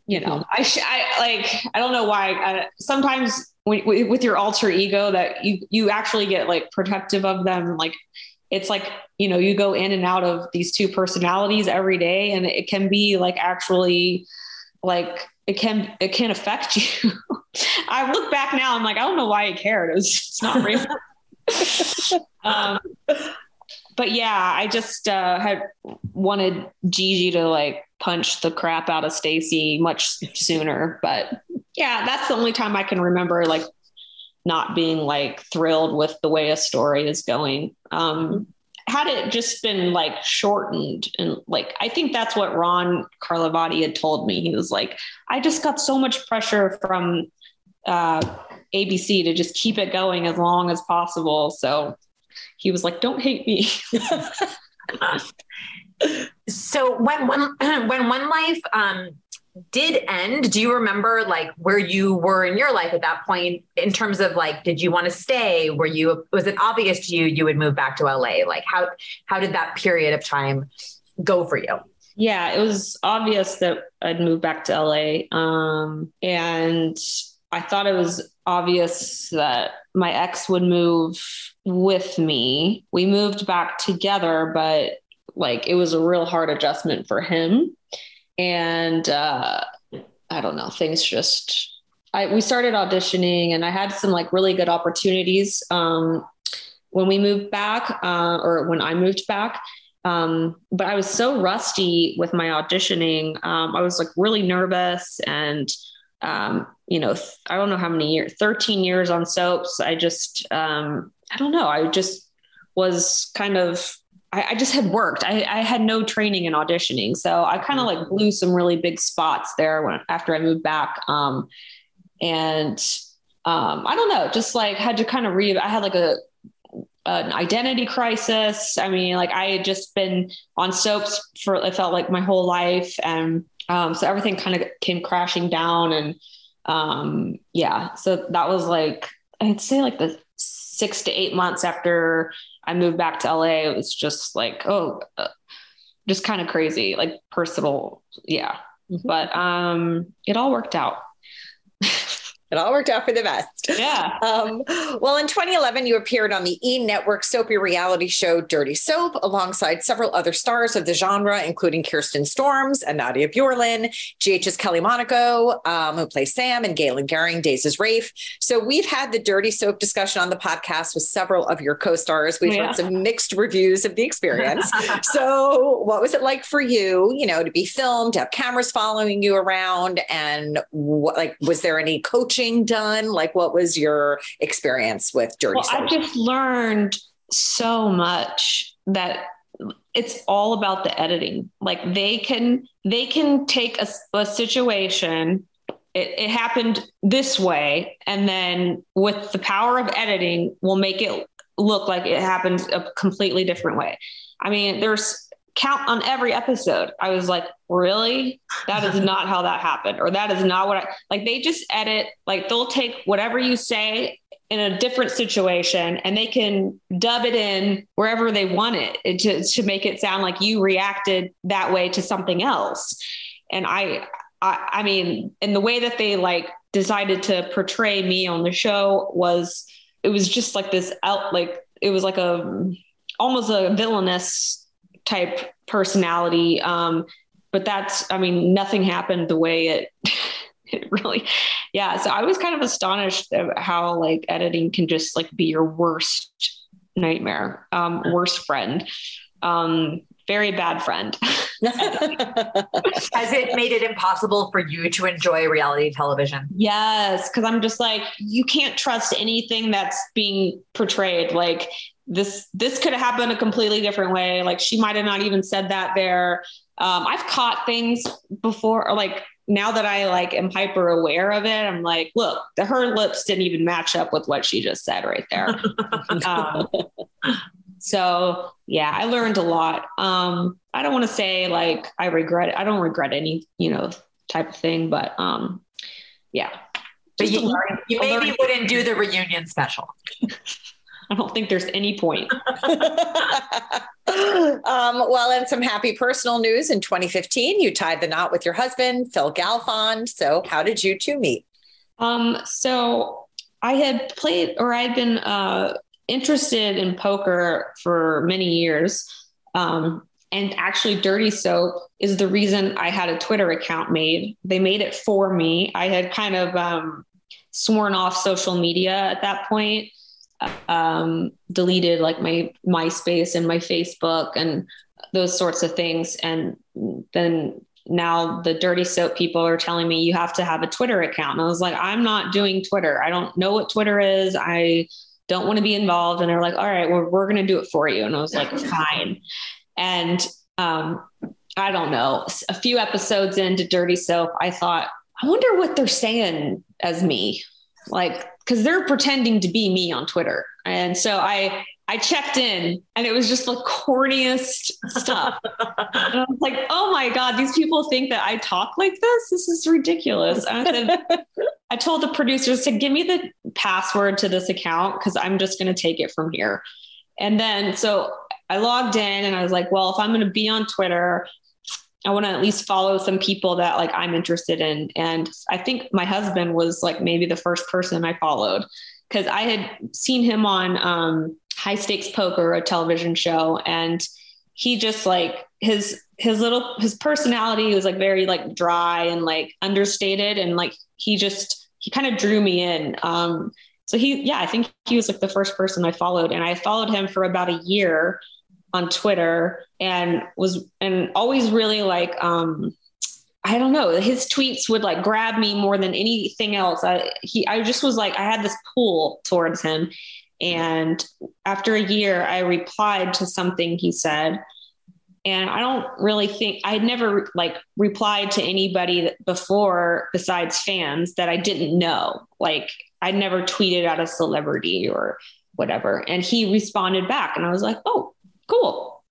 you know, I, sh- I like, I don't know why. I, sometimes when, with your alter ego that you, you actually get like protective of them. Like it's like, you know, you go in and out of these two personalities every day and it can be like actually like it can it can affect you. I look back now, I'm like, I don't know why I cared. It was it's not real. um, but yeah, I just uh, had wanted Gigi to like punch the crap out of Stacy much sooner. But yeah, that's the only time I can remember like not being like thrilled with the way a story is going. Um, had it just been like shortened and like I think that's what Ron Carlivati had told me. He was like, I just got so much pressure from uh, ABC to just keep it going as long as possible. So he was like, "Don't hate me." so when when when one life um, did end, do you remember like where you were in your life at that point in terms of like, did you want to stay? Were you was it obvious to you you would move back to LA? Like how how did that period of time go for you? Yeah, it was obvious that I'd move back to LA. Um, and I thought it was obvious that my ex would move with me. We moved back together, but like it was a real hard adjustment for him. And uh, I don't know, things just I, we started auditioning and I had some like really good opportunities. Um, when we moved back, uh, or when I moved back, um, but I was so rusty with my auditioning. Um, I was like really nervous and, um, you know, I don't know how many years, 13 years on soaps. I just, um, I don't know. I just was kind of, I, I just had worked. I, I, had no training in auditioning. So I kind of like blew some really big spots there when, after I moved back. Um, and um, I don't know, just like had to kind of read, I had like a, an identity crisis. I mean, like I had just been on soaps for it felt like my whole life, and um, so everything kind of came crashing down. And um, yeah, so that was like I'd say like the six to eight months after I moved back to LA. It was just like oh, uh, just kind of crazy, like personal, yeah. Mm-hmm. But um, it all worked out. It all worked out for the best. Yeah. Um, well, in 2011, you appeared on the E Network soapy reality show Dirty Soap alongside several other stars of the genre, including Kirsten Storms and Nadia Bjorlin, GH's Kelly Monaco, um, who plays Sam, and Galen Gering, Days Rafe. So we've had the Dirty Soap discussion on the podcast with several of your co stars. We've yeah. heard some mixed reviews of the experience. so, what was it like for you, you know, to be filmed, to have cameras following you around? And what, like, was there any coaching? Coaching done? Like, what was your experience with Dirty well, I just learned so much that it's all about the editing. Like they can they can take a, a situation. It, it happened this way, and then with the power of editing, will make it look like it happened a completely different way. I mean, there's count on every episode. I was like, really? That is not how that happened. Or that is not what I like. They just edit, like, they'll take whatever you say in a different situation and they can dub it in wherever they want it to, to make it sound like you reacted that way to something else. And I, I, I mean, and the way that they like decided to portray me on the show was, it was just like this out, like, it was like a, almost a villainous type personality. Um, but that's, I mean, nothing happened the way it, it really, yeah. So I was kind of astonished at how like editing can just like be your worst nightmare, um, worst friend. Um, very bad friend. Has it made it impossible for you to enjoy reality television? Yes, because I'm just like, you can't trust anything that's being portrayed. Like this this could have happened a completely different way. Like she might have not even said that there. Um, i've caught things before or like now that i like am hyper aware of it i'm like look the her lips didn't even match up with what she just said right there. Um, so yeah i learned a lot. Um, i don't want to say like i regret it. I don't regret any you know type of thing but um yeah. But you, you maybe wouldn't do the reunion special I don't think there's any point. um, well, and some happy personal news in 2015, you tied the knot with your husband, Phil Galfond. So, how did you two meet? Um, so, I had played or I'd been uh, interested in poker for many years. Um, and actually, Dirty Soap is the reason I had a Twitter account made. They made it for me. I had kind of um, sworn off social media at that point um, deleted like my MySpace and my Facebook and those sorts of things. And then now the dirty soap people are telling me you have to have a Twitter account. And I was like, I'm not doing Twitter. I don't know what Twitter is. I don't want to be involved. And they're like, all right, well, we're going to do it for you. And I was like, fine. And um, I don't know, a few episodes into Dirty Soap, I thought, I wonder what they're saying as me. Like, because they're pretending to be me on Twitter. And so I I checked in and it was just the corniest stuff. and I was like, oh my God, these people think that I talk like this? This is ridiculous. I said, I told the producers to give me the password to this account because I'm just going to take it from here. And then so I logged in and I was like, well, if I'm going to be on Twitter, I want to at least follow some people that like I'm interested in. And I think my husband was like maybe the first person I followed because I had seen him on um, High Stakes Poker, a television show, and he just like his his little his personality was like very like dry and like understated, and like he just he kind of drew me in. Um, so he, yeah, I think he was like the first person I followed, and I followed him for about a year on Twitter, and was and always really like, um, I don't know, his tweets would like grab me more than anything else. I he, I just was like, I had this pull towards him, and after a year, I replied to something he said. And i don't really think i had never like replied to anybody before besides fans that i didn't know. Like i never tweeted at a celebrity or whatever. And he responded back and i was like oh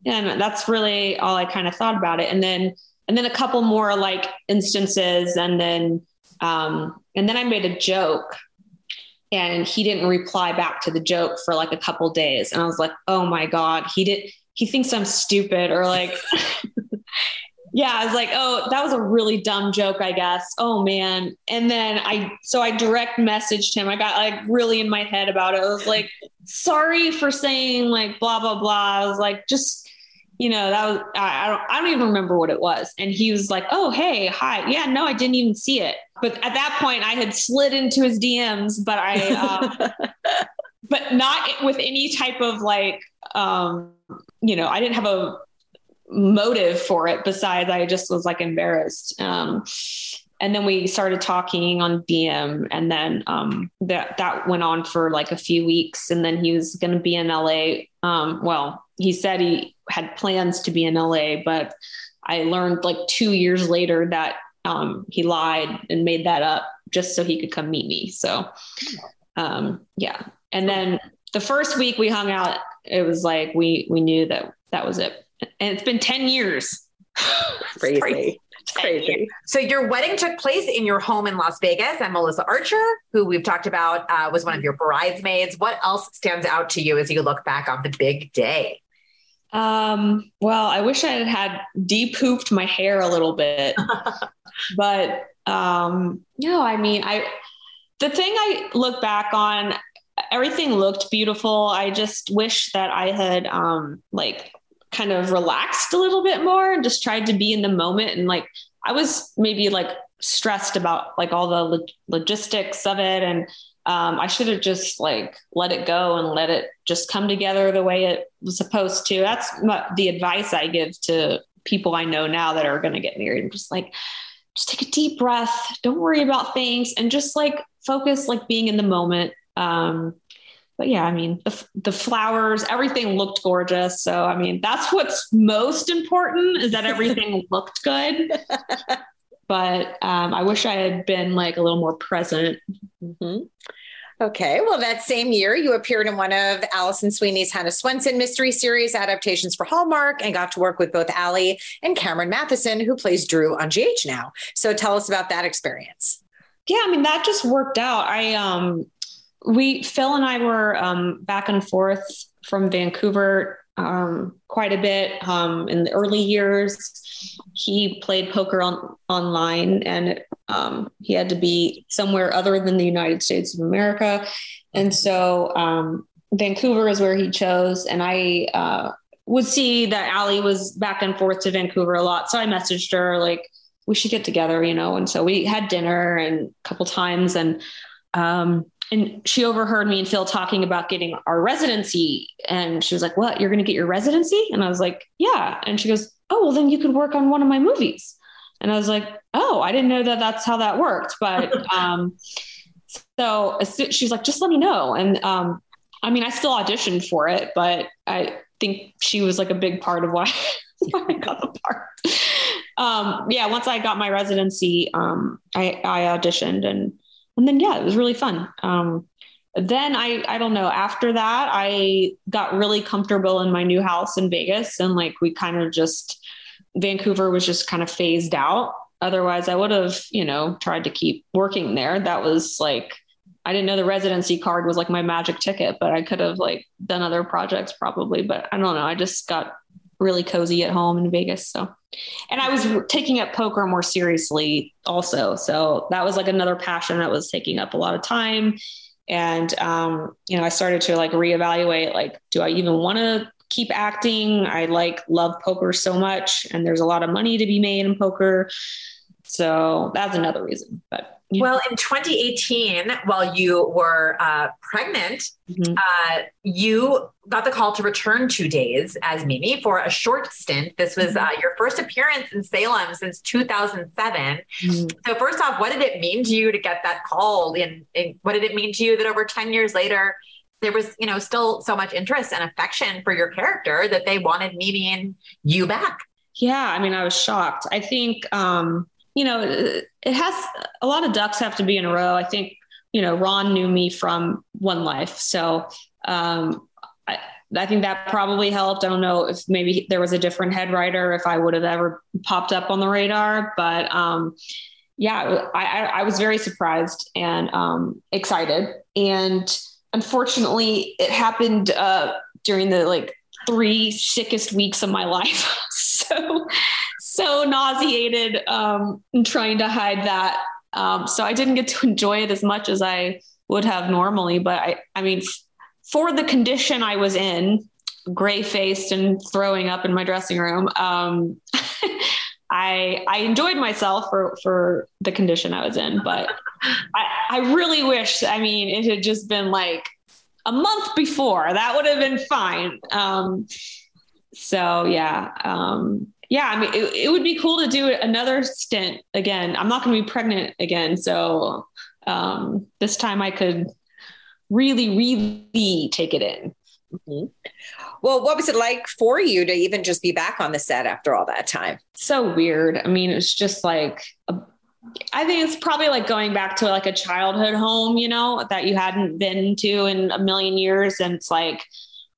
and that's really all i kind of thought about it. And then and then a couple more like instances and then um and then i made a joke and he didn't reply back to the joke for like a couple days. And i was like oh my god he did he thinks I'm stupid or like, yeah, I was like, oh, that was a really dumb joke, I guess. Oh man. And then I, so I direct messaged him. I got like really in my head about it. I was like, sorry for saying like blah, blah, blah. I was like, just, you know, that was, I, I don't, I don't even remember what it was. And he was like, oh, hey, hi. Yeah, no, I didn't even see it. But at that point I had slid into his DMs, but I, um, but not with any type of like, um, you know, I didn't have a motive for it besides I just was like embarrassed. Um, and then we started talking on DM and then um, that that went on for like a few weeks and then he was going to be in LA um, well he said he had plans to be in LA but I learned like 2 years later that um, he lied and made that up just so he could come meet me so um, yeah and then the first week we hung out it was like we we knew that that was it. And it's been 10 years. crazy. crazy. crazy. So your wedding took place in your home in Las Vegas, and Melissa Archer, who we've talked about, uh, was one of your bridesmaids. What else stands out to you as you look back on the big day? Um, well, I wish I had had depooped my hair a little bit, but um, no, I mean, I the thing I look back on, everything looked beautiful. I just wish that I had um like kind of relaxed a little bit more and just tried to be in the moment and like I was maybe like stressed about like all the lo- logistics of it and um, I should have just like let it go and let it just come together the way it was supposed to. That's the advice I give to people I know now that are going to get married. Just like, just take a deep breath. Don't worry about things and just like focus, like being in the moment. Um, but yeah, I mean, the, the flowers, everything looked gorgeous. So, I mean, that's what's most important is that everything looked good. but um, I wish I had been like a little more present. Mm-hmm. Okay. Well, that same year, you appeared in one of Alison Sweeney's Hannah Swensen mystery series adaptations for Hallmark and got to work with both Allie and Cameron Mathison, who plays Drew on GH now. So tell us about that experience. Yeah, I mean, that just worked out. I, um, we Phil and I were um, back and forth from Vancouver um, quite a bit um, in the early years. He played poker on online, and um, he had to be somewhere other than the United States of America, and so um, Vancouver is where he chose. And I uh, would see that Allie was back and forth to Vancouver a lot, so I messaged her like we should get together, you know. And so we had dinner and a couple times, and um, and she overheard me and Phil talking about getting our residency. And she was like, What? You're going to get your residency? And I was like, Yeah. And she goes, Oh, well, then you could work on one of my movies. And I was like, Oh, I didn't know that that's how that worked. But um, so she's like, Just let me know. And um, I mean, I still auditioned for it, but I think she was like a big part of why, why I got the part. Um, yeah, once I got my residency, um, I, I auditioned and and then yeah, it was really fun. Um, then I I don't know. After that, I got really comfortable in my new house in Vegas, and like we kind of just Vancouver was just kind of phased out. Otherwise, I would have you know tried to keep working there. That was like I didn't know the residency card was like my magic ticket, but I could have like done other projects probably. But I don't know. I just got really cozy at home in Vegas. So, and I was taking up poker more seriously also. So that was like another passion that was taking up a lot of time. And, um, you know, I started to like reevaluate, like, do I even want to keep acting? I like love poker so much and there's a lot of money to be made in poker. So that's another reason. But yeah. Well, in 2018, while you were uh, pregnant, mm-hmm. uh, you got the call to return two days as Mimi for a short stint. This was uh, your first appearance in Salem since 2007. Mm-hmm. So, first off, what did it mean to you to get that call? And, and what did it mean to you that over 10 years later, there was, you know, still so much interest and affection for your character that they wanted Mimi and you back? Yeah, I mean, I was shocked. I think um, you know, it has a lot of ducks have to be in a row. I think, you know, Ron knew me from One Life. So um, I, I think that probably helped. I don't know if maybe there was a different head writer, if I would have ever popped up on the radar, but um, yeah, I, I, was very surprised and um, excited. And unfortunately, it happened uh, during the like three sickest weeks of my life. so so nauseated um, trying to hide that. Um, so I didn't get to enjoy it as much as I would have normally. But I, I mean, for the condition I was in, gray faced and throwing up in my dressing room, um, I I enjoyed myself for for the condition I was in. But I, I really wish. I mean, it had just been like a month before. That would have been fine. Um, so yeah, um, yeah, I mean, it, it, would be cool to do another stint again. I'm not going to be pregnant again, so um, this time I could really, really take it in. Mm-hmm. Well, what was it like for you to even just be back on the set after all that time? So weird. I mean, it's just like a, I think it's probably like going back to like a childhood home, you know, that you hadn't been to in a million years, and it's like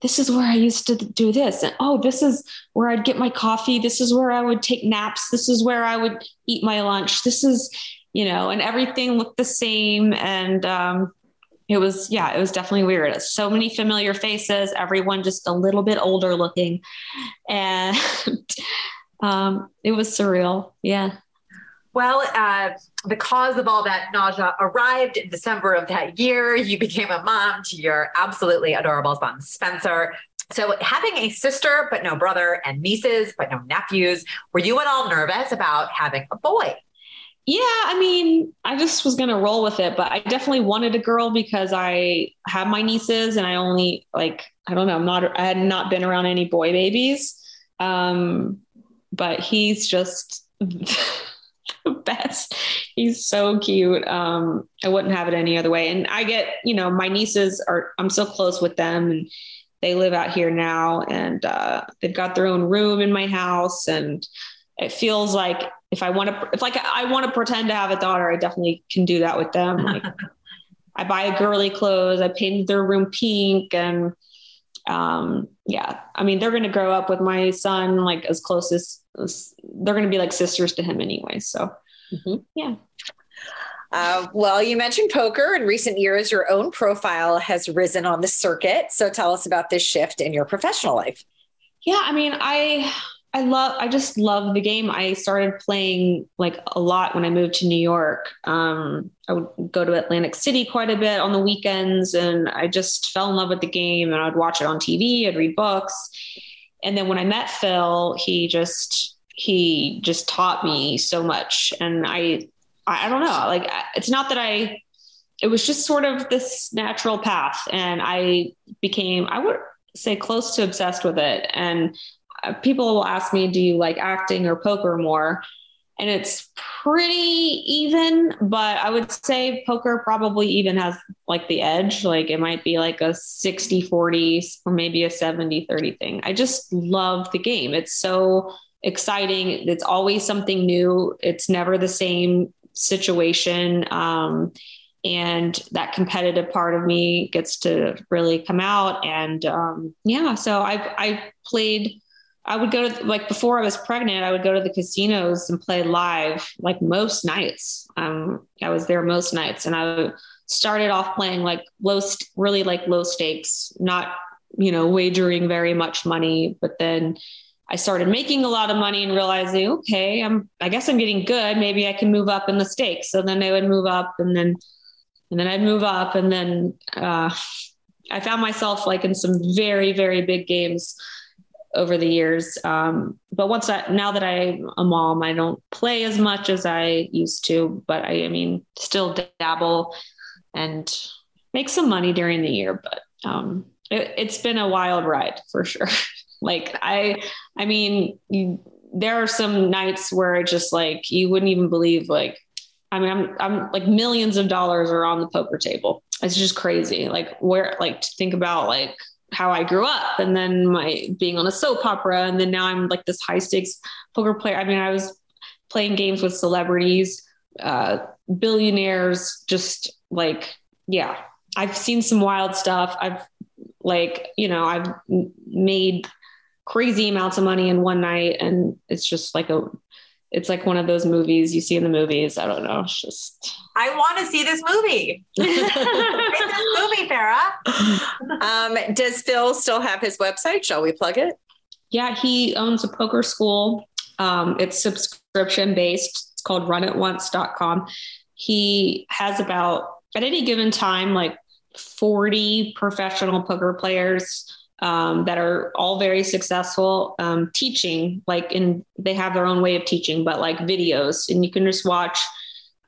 this is where I used to do this. And oh, this is where I'd get my coffee. This is where I would take naps. This is where I would eat my lunch. This is, you know, and everything looked the same. And um, it was, yeah, it was definitely weird. So many familiar faces, everyone just a little bit older looking. And um, it was surreal. Yeah. Well, uh, the cause of all that nausea arrived in December of that year. You became a mom to your absolutely adorable son, Spencer. So, having a sister, but no brother, and nieces, but no nephews, were you at all nervous about having a boy? Yeah, I mean, I just was going to roll with it, but I definitely wanted a girl because I have my nieces and I only like, I don't know, I'm not, I had not been around any boy babies. Um, but he's just best. He's so cute. Um, I wouldn't have it any other way. And I get, you know, my nieces are, I'm so close with them and they live out here now and uh, they've got their own room in my house. And it feels like if I want to, if like I want to pretend to have a daughter, I definitely can do that with them. Like I buy girly clothes, I painted their room pink and, um, yeah, I mean, they're going to grow up with my son like as close as, as they're going to be like sisters to him anyway. So, mm-hmm. yeah. Uh, well, you mentioned poker. In recent years, your own profile has risen on the circuit. So tell us about this shift in your professional life. Yeah, I mean, I I love I just love the game. I started playing like a lot when I moved to New York. Um, I would go to Atlantic City quite a bit on the weekends and I just fell in love with the game and I'd watch it on TV, I'd read books. And then when I met Phil, he just he just taught me so much and I I don't know, like it's not that I it was just sort of this natural path and I became I would say close to obsessed with it and uh, people will ask me, do you like acting or poker more? And it's pretty even, but I would say poker probably even has like the edge. Like it might be like a 60 40 or maybe a 70 30 thing. I just love the game. It's so exciting. It's always something new, it's never the same situation. Um, and that competitive part of me gets to really come out and um, yeah so i i played I would go to like before I was pregnant, I would go to the casinos and play live like most nights. Um, I was there most nights, and I started off playing like low, st- really like low stakes, not you know wagering very much money. But then I started making a lot of money and realizing, okay, I'm I guess I'm getting good. Maybe I can move up in the stakes. So then I would move up, and then and then I'd move up, and then uh, I found myself like in some very very big games over the years. Um, but once now that I'm a mom, I don't play as much as I used to, but I, I mean, still dabble and make some money during the year. But um, it, it's been a wild ride for sure. like I, I mean, you, there are some nights where just like you wouldn't even believe like I mean, I'm I'm like millions of dollars are on the poker table. It's just crazy. Like where like to think about like how I grew up and then my being on a soap opera and then now I'm like this high stakes poker player. I mean, I was playing games with celebrities, uh, billionaires, just like yeah. I've seen some wild stuff. I've like, you know, I've made crazy amounts of money in one night and it's just like a it's like one of those movies you see in the movies. I don't know. It's just I want to see this movie. this movie, Farah. Um, does Phil still have his website? Shall we plug it? Yeah, he owns a poker school. Um, it's subscription based. It's called runitonce.com. He has about at any given time like 40 professional poker players um, that are all very successful um, teaching like in they have their own way of teaching but like videos. And you can just watch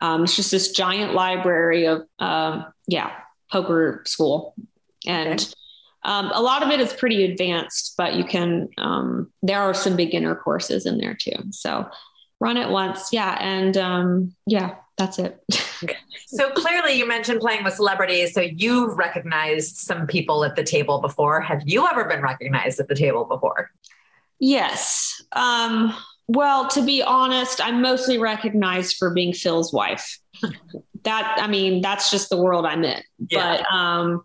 um, it's just this giant library of uh, yeah poker school. And okay. Um, a lot of it is pretty advanced but you can um, there are some beginner courses in there too. So run it once. Yeah and yeah that's it so clearly you mentioned playing with celebrities. So you've recognized some people at the table before. Have you ever been recognized at the table before? Yes. Um, well, to be honest, I'm mostly recognized for being Phil's wife. that, I mean, that's just the world I'm in. Yeah. But um,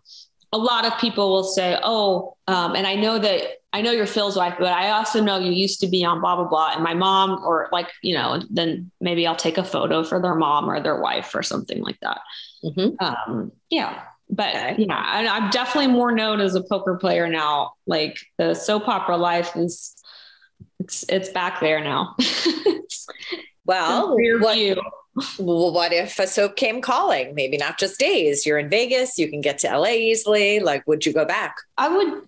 a lot of people will say, oh, um, and I know that I know you're Phil's wife, but I also know you used to be on blah, blah, blah. And my mom, or like, you know, then maybe I'll take a photo for their mom or their wife or something like that. Mm-hmm. Um, yeah. But okay. yeah, I, I'm definitely more known as a poker player now. Like the soap opera life is, it's, it's back there now. well, what, well, what if a soap came calling? Maybe not just days. You're in Vegas, you can get to LA easily. Like, would you go back? I would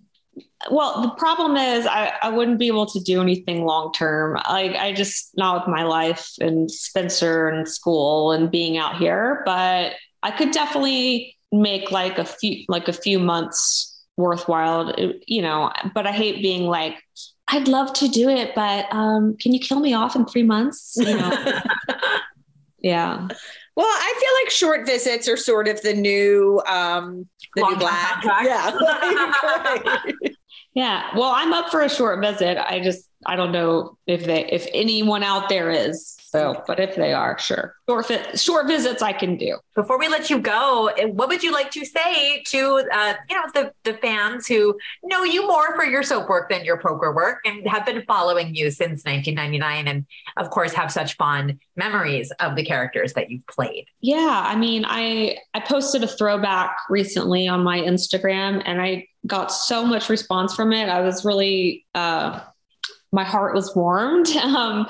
well, the problem is I, I wouldn't be able to do anything long term. Like I just not with my life and Spencer and school and being out here, but I could definitely make like a few like a few months worthwhile, you know, but I hate being like I'd love to do it, but um, can you kill me off in three months? You know? yeah. Well, I feel like short visits are sort of the new um the Long new black. Yeah. yeah. Well, I'm up for a short visit. I just I don't know if they if anyone out there is. So, but if they are, sure. Short, fi- short visits I can do. Before we let you go, eh, what would you like to say to uh, you know the the fans who know you more for your soap work than your poker work and have been following you since 1999 and of course have such fond memories of the characters that you've played? Yeah, I mean, I I posted a throwback recently on my Instagram and I got so much response from it. I was really uh my heart was warmed. Um,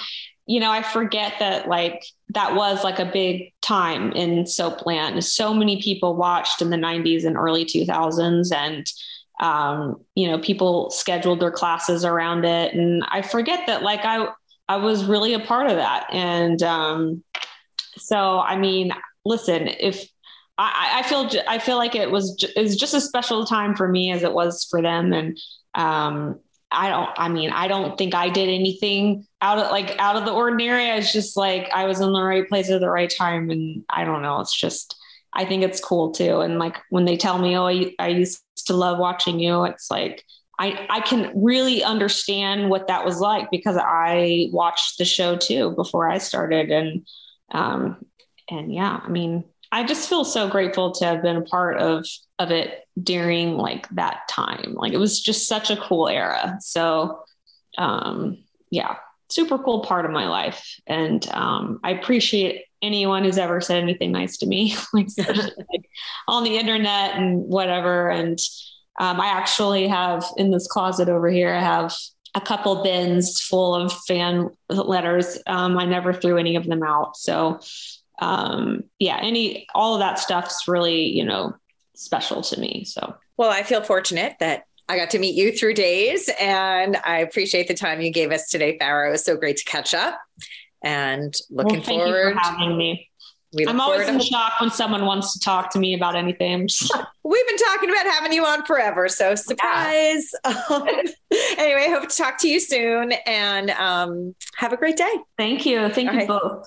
you know, I forget that like that was like a big time in soapland. So many people watched in the 90s and early 2000s and um, you know, people scheduled their classes around it and I forget that like I I was really a part of that. And um, so I mean, listen, if I, I feel I feel like it was was just a special time for me as it was for them and um, I don't, I mean, I don't think I did anything out of like out of the ordinary. I was just like, I was in the right place at the right time. And I don't know. It's just, I think it's cool too. And like when they tell me, oh, I, I used to love watching you, it's like, I, I can really understand what that was like because I watched the show too before I started. And, um, and yeah, I mean, I just feel so grateful to have been a part of of it during like that time. Like it was just such a cool era. So um yeah, super cool part of my life. And um I appreciate anyone who's ever said anything nice to me, like, like on the internet and whatever. And um, I actually have in this closet over here, I have a couple bins full of fan letters. Um, I never threw any of them out. So um, yeah, any all of that stuff's really you know special to me. So well, I feel fortunate that I got to meet you through days, and I appreciate the time you gave us today, Farah. It was so great to catch up, and looking well, thank forward. You for having me. We I'm always in to- shock when someone wants to talk to me about anything. We've been talking about having you on forever, so surprise. Yeah. Um, anyway, hope to talk to you soon, and um, have a great day. Thank you. Thank All you right. both.